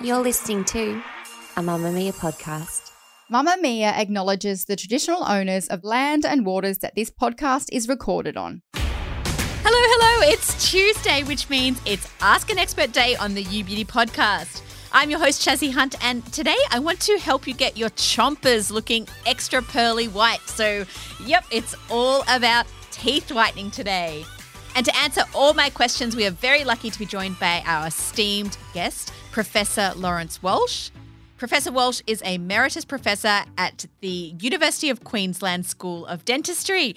You're listening to a Mamamia podcast. Mamamia acknowledges the traditional owners of land and waters that this podcast is recorded on. Hello, hello. It's Tuesday, which means it's Ask an Expert Day on the You Beauty podcast. I'm your host, Chazzy Hunt, and today I want to help you get your chompers looking extra pearly white. So, yep, it's all about teeth whitening today. And to answer all my questions, we are very lucky to be joined by our esteemed guest, Professor Laurence Walsh. Professor Walsh is a emeritus professor at the University of Queensland School of Dentistry.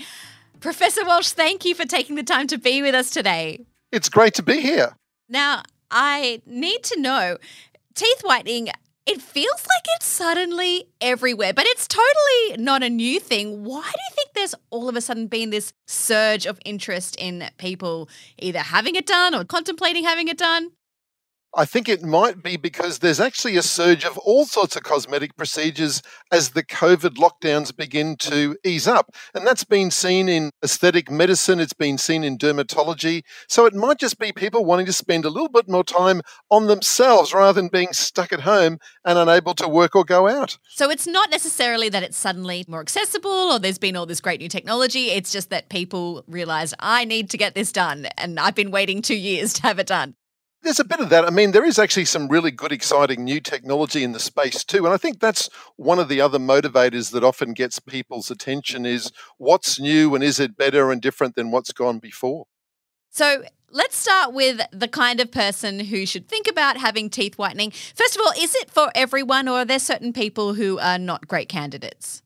Professor Walsh, thank you for taking the time to be with us today. It's great to be here. Now, I need to know teeth whitening, it feels like it's suddenly everywhere, but it's totally not a new thing. Why do you think there's all of a sudden been this surge of interest in people either having it done or contemplating having it done? I think it might be because there's actually a surge of all sorts of cosmetic procedures as the COVID lockdowns begin to ease up. And that's been seen in aesthetic medicine, it's been seen in dermatology. So it might just be people wanting to spend a little bit more time on themselves rather than being stuck at home and unable to work or go out. So it's not necessarily that it's suddenly more accessible or there's been all this great new technology. It's just that people realize I need to get this done and I've been waiting two years to have it done. There's a bit of that. I mean, there is actually some really good, exciting new technology in the space too. And I think that's one of the other motivators that often gets people's attention is what's new and is it better and different than what's gone before? So let's start with the kind of person who should think about having teeth whitening. First of all, is it for everyone or are there certain people who are not great candidates?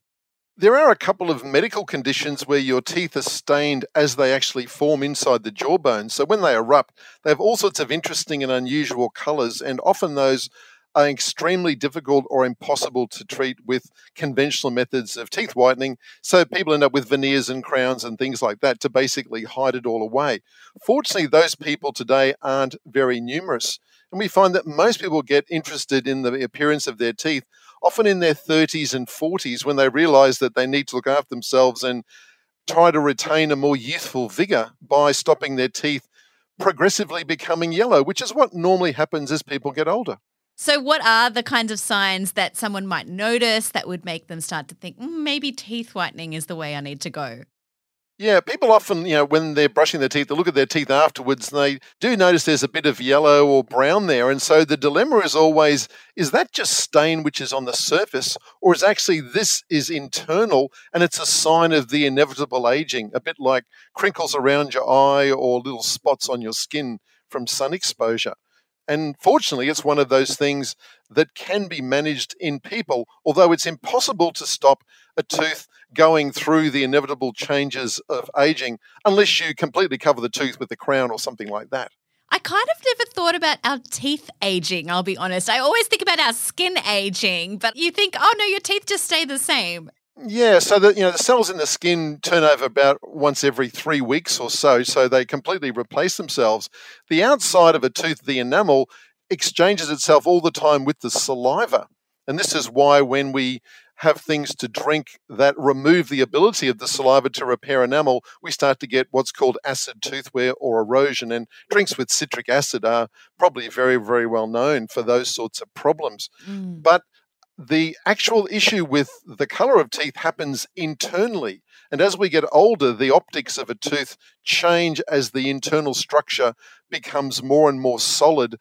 There are a couple of medical conditions where your teeth are stained as they actually form inside the jawbone. So when they erupt, they have all sorts of interesting and unusual colors, and often those are extremely difficult or impossible to treat with conventional methods of teeth whitening. So people end up with veneers and crowns and things like that to basically hide it all away. Fortunately, those people today aren't very numerous. And we find that most people get interested in the appearance of their teeth often in their 30s and 40s when they realize that they need to look after themselves and try to retain a more youthful vigor by stopping their teeth progressively becoming yellow, which is what normally happens as people get older. So, what are the kinds of signs that someone might notice that would make them start to think mm, maybe teeth whitening is the way I need to go? Yeah, people often, you know, when they're brushing their teeth, they look at their teeth afterwards and they do notice there's a bit of yellow or brown there. And so the dilemma is always is that just stain which is on the surface, or is actually this is internal and it's a sign of the inevitable aging, a bit like crinkles around your eye or little spots on your skin from sun exposure. And fortunately, it's one of those things that can be managed in people, although it's impossible to stop a tooth going through the inevitable changes of aging unless you completely cover the tooth with a crown or something like that. I kind of never thought about our teeth aging, I'll be honest. I always think about our skin aging, but you think, oh no, your teeth just stay the same. Yeah, so that you know the cells in the skin turn over about once every three weeks or so, so they completely replace themselves. The outside of a tooth, the enamel, exchanges itself all the time with the saliva, and this is why when we have things to drink that remove the ability of the saliva to repair enamel, we start to get what's called acid tooth wear or erosion. And drinks with citric acid are probably very, very well known for those sorts of problems. Mm. But the actual issue with the color of teeth happens internally. And as we get older, the optics of a tooth change as the internal structure becomes more and more solid.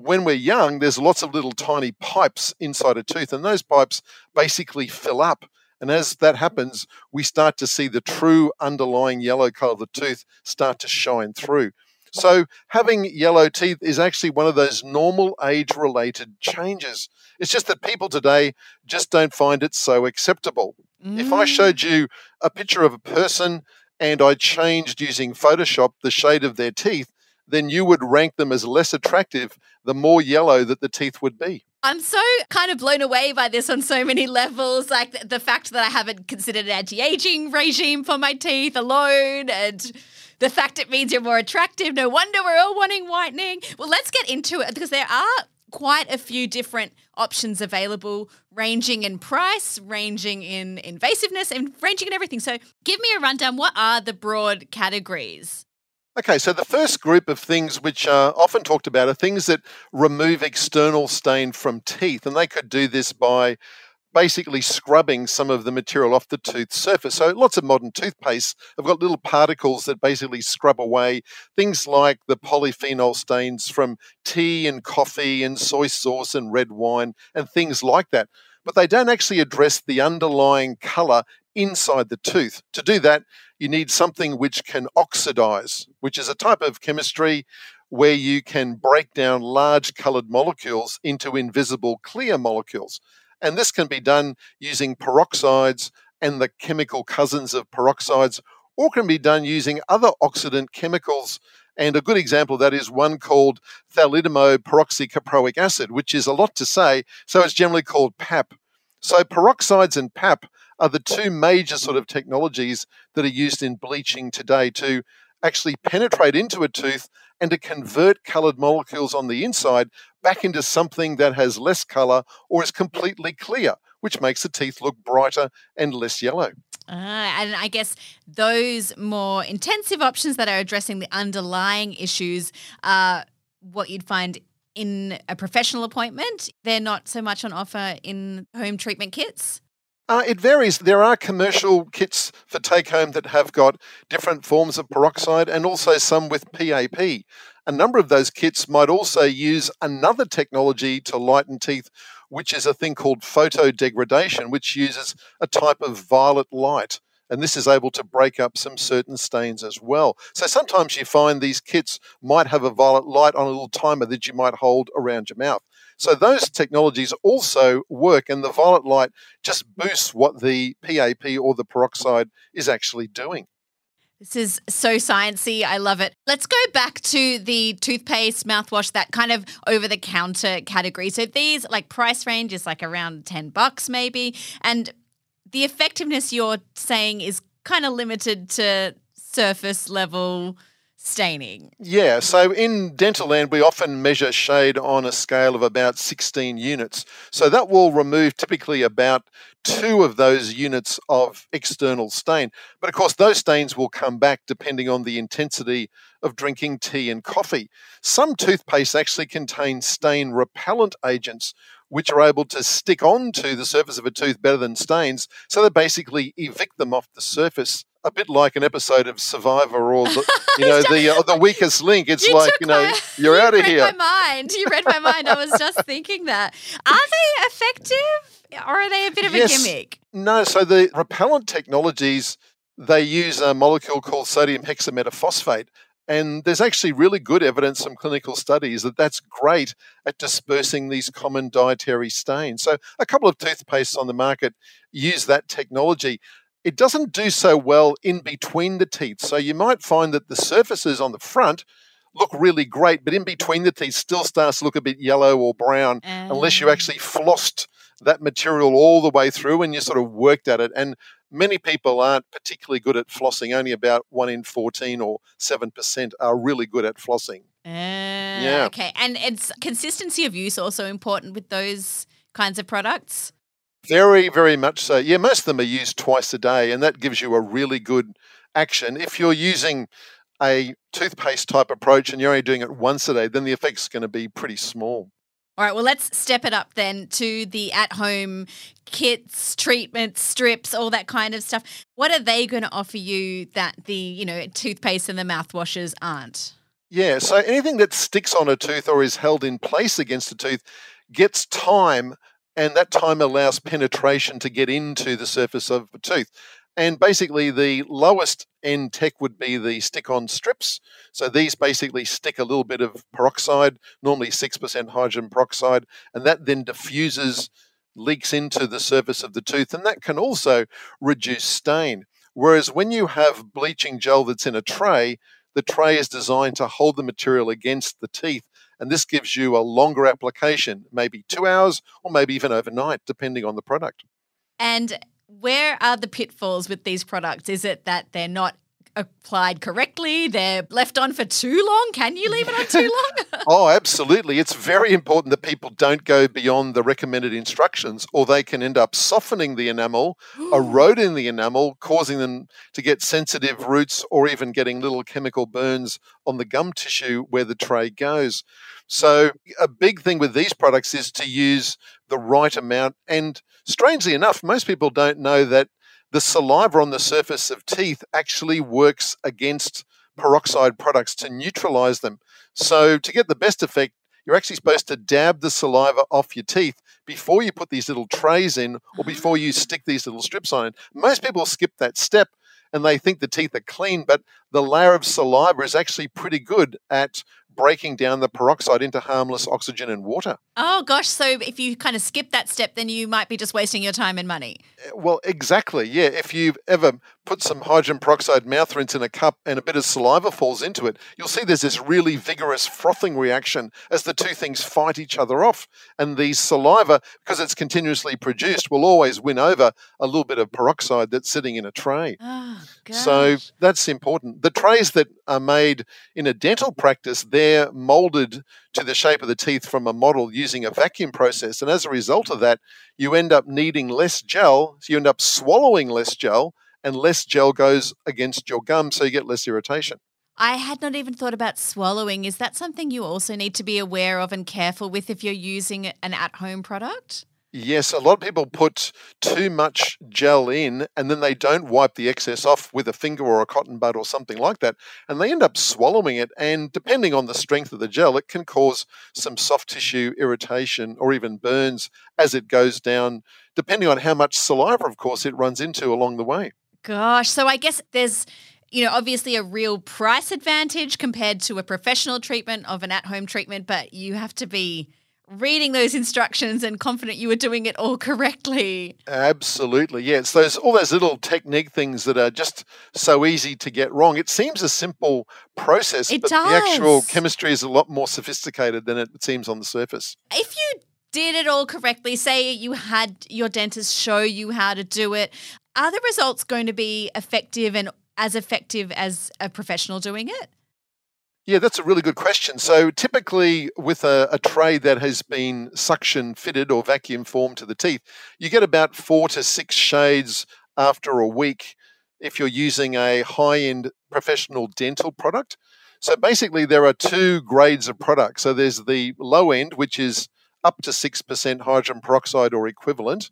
When we're young, there's lots of little tiny pipes inside a tooth, and those pipes basically fill up. And as that happens, we start to see the true underlying yellow color of the tooth start to shine through. So, having yellow teeth is actually one of those normal age related changes. It's just that people today just don't find it so acceptable. Mm. If I mm. showed you a picture of a person and I changed using Photoshop the shade of their teeth, then you would rank them as less attractive the more yellow that the teeth would be. I'm so kind of blown away by this on so many levels. Like the fact that I haven't considered an anti aging regime for my teeth alone, and the fact it means you're more attractive. No wonder we're all wanting whitening. Well, let's get into it because there are quite a few different options available, ranging in price, ranging in invasiveness, and ranging in everything. So, give me a rundown. What are the broad categories? Okay, so the first group of things which are often talked about are things that remove external stain from teeth, and they could do this by basically scrubbing some of the material off the tooth surface. So lots of modern toothpaste have got little particles that basically scrub away things like the polyphenol stains from tea and coffee and soy sauce and red wine and things like that. But they don't actually address the underlying color inside the tooth. To do that, you need something which can oxidize, which is a type of chemistry where you can break down large colored molecules into invisible clear molecules. And this can be done using peroxides and the chemical cousins of peroxides, or can be done using other oxidant chemicals. And a good example of that is one called phthalimidoperoxycaproic acid, which is a lot to say. So it's generally called PAP. So peroxides and PAP are the two major sort of technologies that are used in bleaching today to actually penetrate into a tooth and to convert colored molecules on the inside back into something that has less color or is completely clear, which makes the teeth look brighter and less yellow. Uh, and I guess those more intensive options that are addressing the underlying issues are what you'd find in a professional appointment. They're not so much on offer in home treatment kits. Uh, it varies. There are commercial kits for take home that have got different forms of peroxide and also some with PAP. A number of those kits might also use another technology to lighten teeth, which is a thing called photodegradation, which uses a type of violet light. And this is able to break up some certain stains as well. So sometimes you find these kits might have a violet light on a little timer that you might hold around your mouth. So those technologies also work, and the violet light just boosts what the PAP or the peroxide is actually doing. This is so sciencey. I love it. Let's go back to the toothpaste, mouthwash, that kind of over the counter category. So these like price range is like around 10 bucks maybe. And the effectiveness you're saying is kind of limited to surface level staining. Yeah, so in dental land, we often measure shade on a scale of about 16 units. So that will remove typically about two of those units of external stain. But of course, those stains will come back depending on the intensity of drinking tea and coffee. Some toothpaste actually contain stain repellent agents, which are able to stick onto the surface of a tooth better than stains. So they basically evict them off the surface a bit like an episode of Survivor or the, you know the uh, the weakest link. It's you like you know my, you're you out of read here. My mind. You read my mind. I was just thinking that. Are they effective or are they a bit of yes, a gimmick? No. So the repellent technologies they use a molecule called sodium hexametaphosphate. And there's actually really good evidence from clinical studies that that's great at dispersing these common dietary stains. So, a couple of toothpastes on the market use that technology it doesn't do so well in between the teeth. So you might find that the surfaces on the front look really great, but in between the teeth still starts to look a bit yellow or brown um. unless you actually flossed that material all the way through and you sort of worked at it. And many people aren't particularly good at flossing. Only about one in 14 or 7% are really good at flossing. Uh, yeah. Okay. And it's consistency of use also important with those kinds of products? Very, very much so. Yeah, most of them are used twice a day, and that gives you a really good action. If you're using a toothpaste type approach and you're only doing it once a day, then the effect's going to be pretty small. All right, well, let's step it up then to the at home kits, treatments, strips, all that kind of stuff. What are they going to offer you that the, you know, toothpaste and the mouthwashes aren't? Yeah, so anything that sticks on a tooth or is held in place against a tooth gets time and that time allows penetration to get into the surface of the tooth. And basically, the lowest end tech would be the stick on strips. So these basically stick a little bit of peroxide, normally 6% hydrogen peroxide, and that then diffuses, leaks into the surface of the tooth, and that can also reduce stain. Whereas when you have bleaching gel that's in a tray, the tray is designed to hold the material against the teeth. And this gives you a longer application, maybe two hours or maybe even overnight, depending on the product. And where are the pitfalls with these products? Is it that they're not applied correctly? They're left on for too long? Can you leave it on too long? oh, absolutely. It's very important that people don't go beyond the recommended instructions, or they can end up softening the enamel, eroding the enamel, causing them to get sensitive roots, or even getting little chemical burns on the gum tissue where the tray goes. So, a big thing with these products is to use the right amount. And strangely enough, most people don't know that the saliva on the surface of teeth actually works against peroxide products to neutralize them. So, to get the best effect, you're actually supposed to dab the saliva off your teeth before you put these little trays in or mm-hmm. before you stick these little strips on. Most people skip that step and they think the teeth are clean, but the layer of saliva is actually pretty good at breaking down the peroxide into harmless oxygen and water. Oh, gosh. So if you kind of skip that step, then you might be just wasting your time and money. Eh, well, exactly. Yeah. If you've ever put some hydrogen peroxide mouth rinse in a cup and a bit of saliva falls into it, you'll see there's this really vigorous frothing reaction as the two things fight each other off. And the saliva, because it's continuously produced, will always win over a little bit of peroxide that's sitting in a tray. Oh, so that's important. The trays that are made in a dental practice, they're molded to the shape of the teeth from a model using a vacuum process. And as a result of that, you end up needing less gel. So you end up swallowing less gel and less gel goes against your gum, so you get less irritation. I had not even thought about swallowing. Is that something you also need to be aware of and careful with if you're using an at home product? Yes, a lot of people put too much gel in and then they don't wipe the excess off with a finger or a cotton bud or something like that. And they end up swallowing it. And depending on the strength of the gel, it can cause some soft tissue irritation or even burns as it goes down, depending on how much saliva, of course, it runs into along the way. Gosh, so I guess there's you know, obviously a real price advantage compared to a professional treatment of an at home treatment, but you have to be reading those instructions and confident you were doing it all correctly. Absolutely. Yeah. It's those all those little technique things that are just so easy to get wrong. It seems a simple process, it but does. the actual chemistry is a lot more sophisticated than it seems on the surface. If you did it all correctly, say you had your dentist show you how to do it, are the results going to be effective and as effective as a professional doing it? Yeah, that's a really good question. So, typically, with a, a, tray that has been suction fitted or vacuum formed to the teeth, you get about four to six shades after a week if you're using a high end professional dental product. So, basically, there are two grades of products. So, there's the low end, which is up to 6% hydrogen peroxide or equivalent.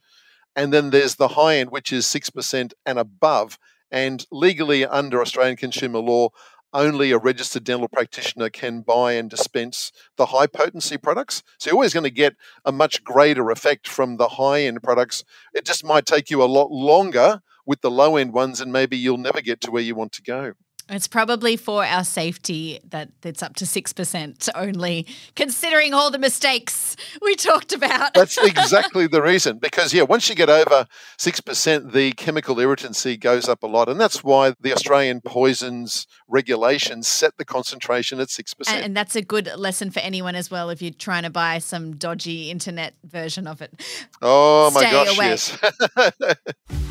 And then there's the high end, which is 6% and above. And legally, under Australian consumer law, only a registered dental practitioner can buy and dispense the high potency products. So you're always going to get a much greater effect from the high end products. It just might take you a lot longer with the low end ones, and maybe you'll never get to where you want to go. It's probably for our safety that it's up to 6% only, considering all the mistakes we talked about. That's exactly the reason. Because, yeah, once you get over 6%, the chemical irritancy goes up a lot. And that's why the Australian poisons regulations set the concentration at 6%. And, and that's a good lesson for anyone as well if you're trying to buy some dodgy internet version of it. Oh, Stay my gosh, away. yes.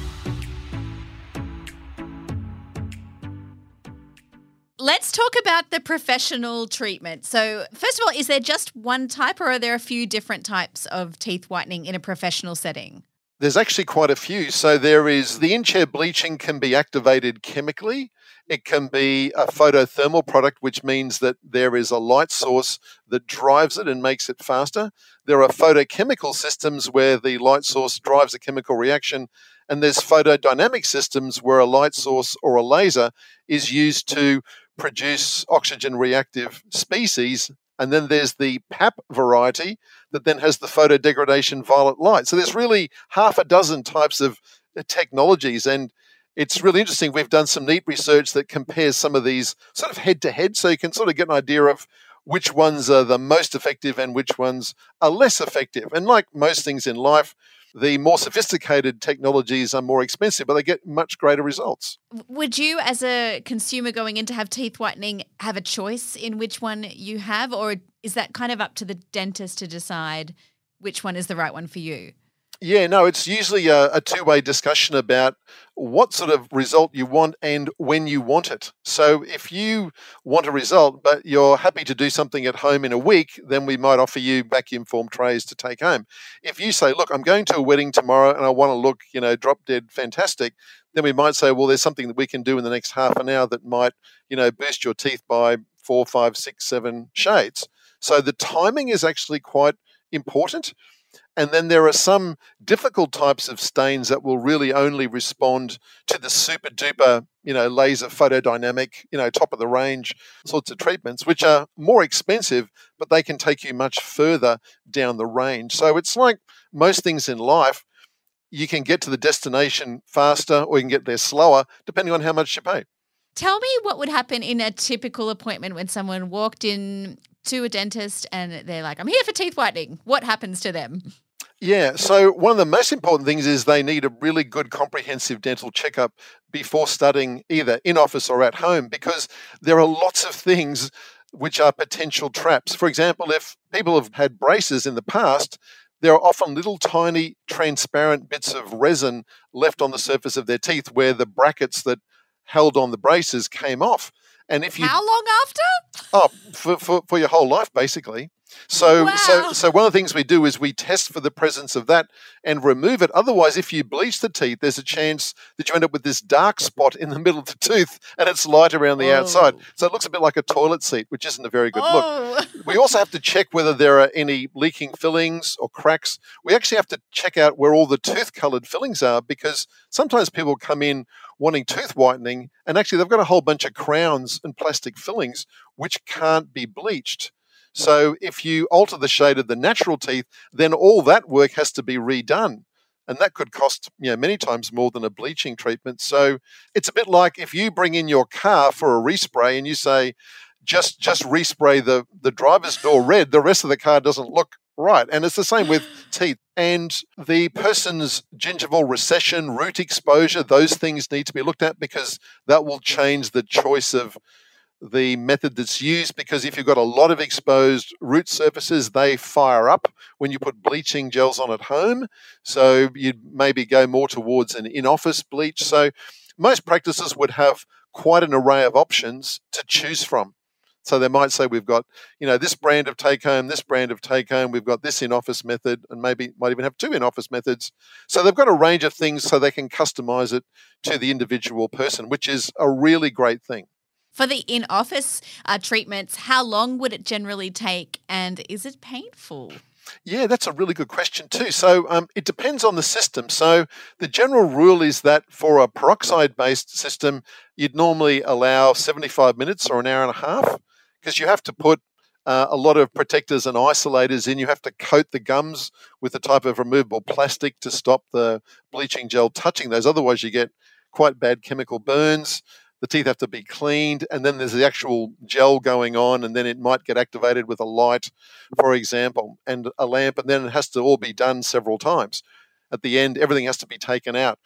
Let's talk about the professional treatment. So, first of all, is there just one type or are there a few different types of teeth whitening in a professional setting? There's actually quite a few. So there is the in-chair bleaching can be activated chemically. It can be a photothermal product, which means that there is a light source that drives it and makes it faster. There are photochemical systems where the light source drives a chemical reaction. And there's photodynamic systems where a light source or a laser is used to produce oxygen reactive species. And then there's the PAP variety that then has the photodegradation violet light. So there's really half a dozen types of uh, technologies. And it's really interesting. We've done some neat research that compares some of these sort of head to head. So you can sort of get an idea of which ones are the most effective and which ones are less effective. And like most things in life, The more sophisticated technologies are more expensive, but they get much greater results. Would you, as a consumer going in to have teeth whitening, have a choice in which one you have, or is that kind of up to the dentist to decide which one is the right one for you? Yeah, no, it's usually a, a two way discussion about what sort of result you want and when you want it. So, if you want a result, but you're happy to do something at home in a week, then we might offer you vacuum form trays to take home. If you say, Look, I'm going to a wedding tomorrow and I want to look, you know, drop dead fantastic, then we might say, Well, there's something that we can do in the next half an hour that might, you know, boost your teeth by four, five, six, seven shades. So, the timing is actually quite important. And then there are some difficult types of stains that will really only respond to the super duper, you know, laser photodynamic, you know, top of the range sorts of treatments, which are more expensive, but they can take you much further down the range. So it's like most things in life, you can get to the destination faster or you can get there slower, depending on how much you pay. Tell me what would happen in a typical appointment when someone walked in to a dentist and they're like, I'm here for teeth whitening. What happens to them? Yeah, so one of the most important things is they need a really good comprehensive dental checkup before studying either in office or at home because there are lots of things which are potential traps. For example, if people have had braces in the past, there are often little tiny transparent bits of resin left on the surface of their teeth where the brackets that held on the braces came off. And if you How long after? Oh, for, for, for your whole life basically. So, wow. so, so one of the things we do is we test for the presence of that and remove it. Otherwise, if you bleach the teeth, there's a chance that you end up with this dark spot in the middle of the tooth, and it's light around the oh. outside. So it looks a bit like a toilet seat, which isn't a very good oh. look. We also have to check whether there are any leaking fillings or cracks. We actually have to check out where all the tooth-colored fillings are because sometimes people come in wanting tooth whitening, and actually they've got a whole bunch of crowns and plastic fillings which can't be bleached. So if you alter the shade of the natural teeth, then all that work has to be redone. And that could cost you know many times more than a bleaching treatment. So it's a bit like if you bring in your car for a respray and you say, just just respray the, the driver's door red, the rest of the car doesn't look right. And it's the same with teeth. And the person's gingival recession, root exposure, those things need to be looked at because that will change the choice of the method that's used because if you've got a lot of exposed root surfaces, they fire up when you put bleaching gels on at home. So you'd maybe go more towards an in office bleach. So most practices would have quite an array of options to choose from. So they might say we've got, you know, this brand of take home, this brand of take home, we've got this in office method, and maybe might even have two in office methods. So they've got a range of things so they can customize it to the individual person, which is a really great thing. For the in office uh, treatments, how long would it generally take and is it painful? Yeah, that's a really good question too. So um, it depends on the system. So the general rule is that for a peroxide based system, you'd normally allow 75 minutes or an hour and a half because you have to put uh, a lot of protectors and isolators in. You have to coat the gums with a type of removable plastic to stop the bleaching gel touching those. Otherwise, you get quite bad chemical burns the teeth have to be cleaned, and then there's the actual gel going on, and then it might get activated with a light, for example, and a lamp, and then it has to all be done several times. At the end, everything has to be taken out.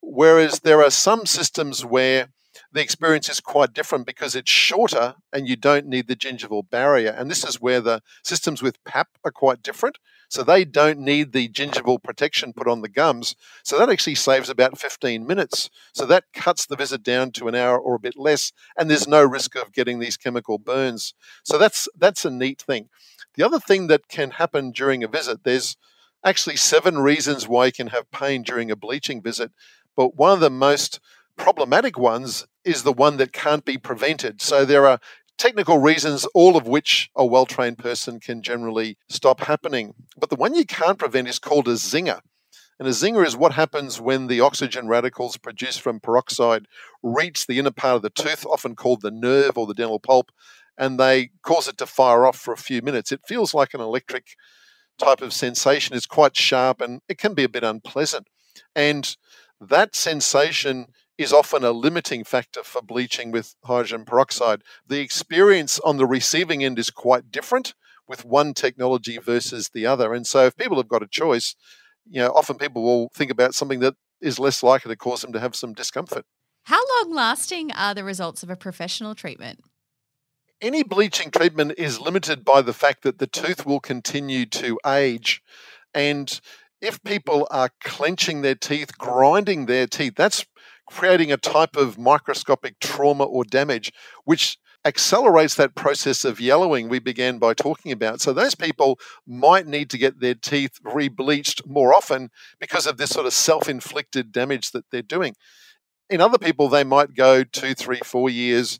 Whereas there are some systems where the experience is quite different because it's shorter and you don't need the gingival barrier. And this is where the systems with PAP are quite different. So they don't need the gingival protection put on the gums. So that actually saves about 15 minutes. So that cuts the visit down to an hour or a bit less, and there's no risk of getting these chemical burns. So that's that's a neat thing. The other thing that can happen during a visit, there's actually seven reasons why you can have pain during a bleaching visit, but one of the most problematic ones is the one that can't be prevented. So there are technical reasons, all of which a well trained person can generally stop happening. But the one you can't prevent is called a zinger. And a zinger is what happens when the oxygen radicals produced from peroxide reach the inner part of the tooth, often called the nerve or the dental pulp, and they cause it to fire off for a few minutes. It feels like an electric type of sensation. It's quite sharp and it can be a bit unpleasant. And that sensation is often a limiting factor for bleaching with hydrogen peroxide. The experience on the receiving end is quite different with one technology versus the other. And so, if people have got a choice, you know, often people will think about something that is less likely to cause them to have some discomfort. How long lasting are the results of a professional treatment? Any bleaching treatment is limited by the fact that the tooth will continue to age. And if people are clenching their teeth, grinding their teeth, that's creating a type of microscopic trauma or damage, which accelerates that process of yellowing we began by talking about. So those people might need to get their teeth rebleached more often because of this sort of self-inflicted damage that they're doing. In other people, they might go two, three, four years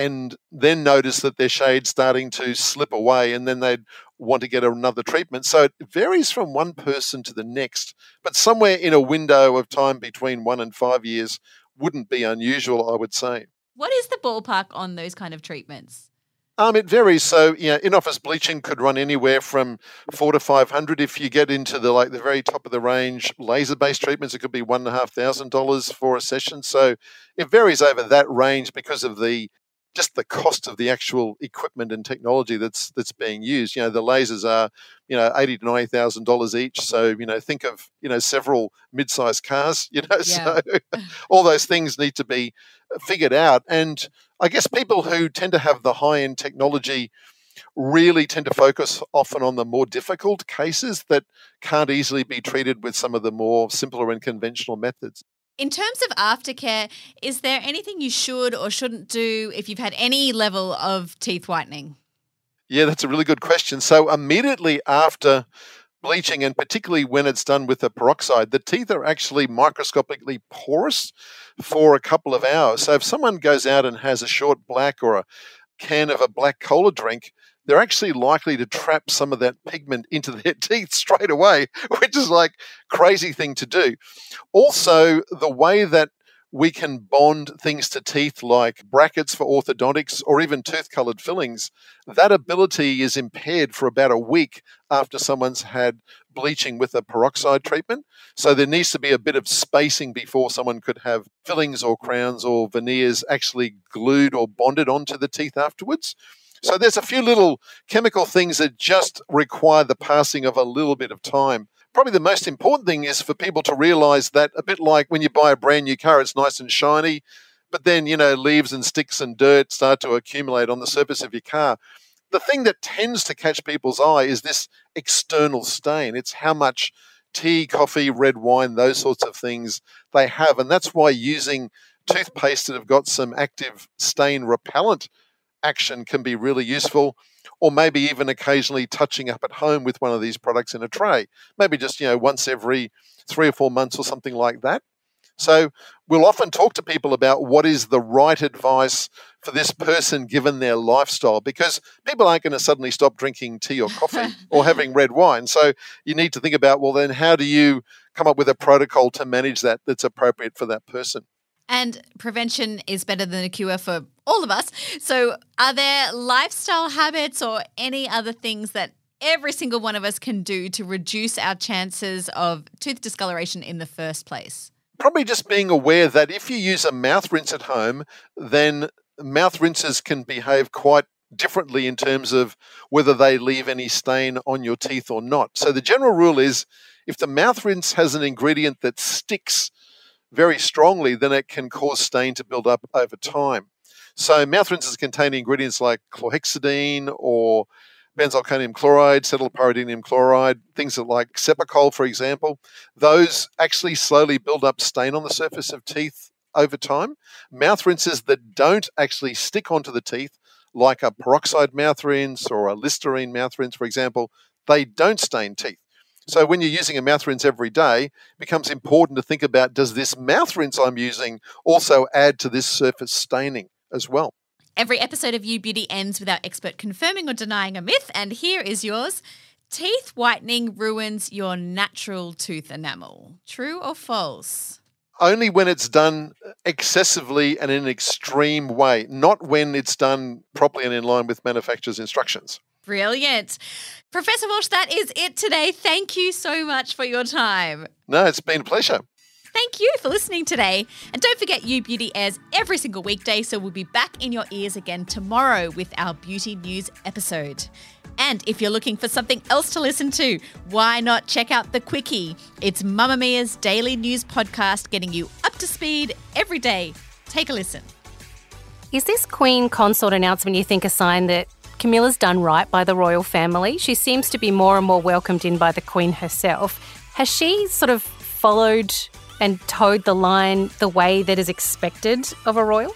and then notice that their shade's starting to slip away and then they'd want to get another treatment. So it varies from one person to the next, but somewhere in a window of time between one and five years wouldn't be unusual, I would say. What is the ballpark on those kind of treatments? Um, it varies. So, you know, in-office bleaching could run anywhere from four to five hundred. If you get into the like the very top of the range laser-based treatments, it could be one and a half thousand dollars for a session. So, it varies over that range because of the just the cost of the actual equipment and technology that's that's being used. You know, the lasers are, you know, eighty to ninety thousand dollars each. So, you know, think of you know several mid-sized cars. You know, yeah. so all those things need to be figured out. And I guess people who tend to have the high-end technology really tend to focus often on the more difficult cases that can't easily be treated with some of the more simpler and conventional methods. In terms of aftercare, is there anything you should or shouldn't do if you've had any level of teeth whitening? Yeah, that's a really good question. So, immediately after bleaching, and particularly when it's done with a peroxide, the teeth are actually microscopically porous for a couple of hours. So, if someone goes out and has a short black or a can of a black cola drink, they're actually likely to trap some of that pigment into their teeth straight away, which is like crazy thing to do. Also, the way that we can bond things to teeth like brackets for orthodontics or even tooth colored fillings, that ability is impaired for about a week after someone's had bleaching with a peroxide treatment. So there needs to be a bit of spacing before someone could have fillings or crowns or veneers actually glued or bonded onto the teeth afterwards. So there's a few little chemical things that just require the passing of a little bit of time. Probably the most important thing is for people to realize that a bit like when you buy a brand new car, it's nice and shiny, but then, you know, leaves and sticks and dirt start to accumulate on the surface of your car. The thing that tends to catch people's eye is this external stain. It's how much tea, coffee, red wine, those sorts of things they have. And that's why using toothpaste that have got some active stain repellent action can be really useful or maybe even occasionally touching up at home with one of these products in a tray. Maybe just you know once every three or four months or something like that. So we'll often talk to people about what is the right advice for this person given their lifestyle because people aren't going to suddenly stop drinking tea or coffee or having red wine. So you need to think about well then how do you come up with a protocol to manage that that's appropriate for that person and prevention is better than a cure for all of us. So, are there lifestyle habits or any other things that every single one of us can do to reduce our chances of tooth discoloration in the first place? Probably just being aware that if you use a mouth rinse at home, then mouth rinses can behave quite differently in terms of whether they leave any stain on your teeth or not. So the general rule is if the mouth rinse has an ingredient that sticks very strongly, then it can cause stain to build up over time. So mouth rinses contain ingredients like chlorhexidine or benzalkonium chloride, cetylpyridinium chloride, things like Cepacol, for example. Those actually slowly build up stain on the surface of teeth over time. Mouth rinses that don't actually stick onto the teeth, like a peroxide mouth rinse or a Listerine mouth rinse, for example, they don't stain teeth. So when you're using a mouth rinse every day, it becomes important to think about does this mouth rinse I'm using also add to this surface staining as well? Every episode of You Beauty ends with our expert confirming or denying a myth, and here is yours. Teeth whitening ruins your natural tooth enamel. True or false? Only when it's done excessively and in an extreme way, not when it's done properly and in line with manufacturer's instructions. Brilliant. Professor Walsh, that is it today. Thank you so much for your time. No, it's been a pleasure. Thank you for listening today. And don't forget, You Beauty airs every single weekday, so we'll be back in your ears again tomorrow with our beauty news episode. And if you're looking for something else to listen to, why not check out The Quickie? It's Mamamia's daily news podcast getting you up to speed every day. Take a listen. Is this Queen consort announcement, you think, a sign that Camilla's done right by the royal family? She seems to be more and more welcomed in by the Queen herself. Has she sort of followed and toed the line the way that is expected of a royal?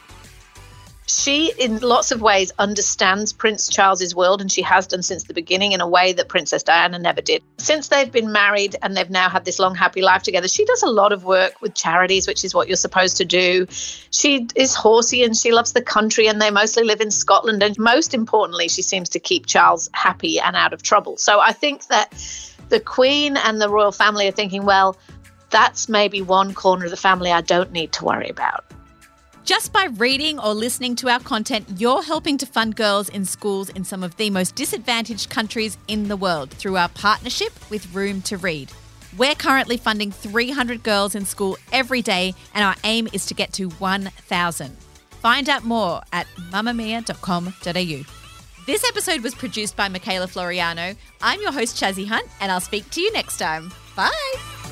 She in lots of ways understands prince charles's world and she has done since the beginning in a way that princess diana never did. Since they've been married and they've now had this long happy life together she does a lot of work with charities which is what you're supposed to do. She is horsey and she loves the country and they mostly live in scotland. And most importantly she seems to keep charles happy and out of trouble. So i think that the queen and the royal family are thinking well that's maybe one corner of the family i don't need to worry about just by reading or listening to our content, you're helping to fund girls in schools in some of the most disadvantaged countries in the world through our partnership with Room to Read. We're currently funding 300 girls in school every day, and our aim is to get to 1,000. Find out more at mamamia.com.au. This episode was produced by Michaela Floriano. I'm your host, Chazzy Hunt, and I'll speak to you next time. Bye.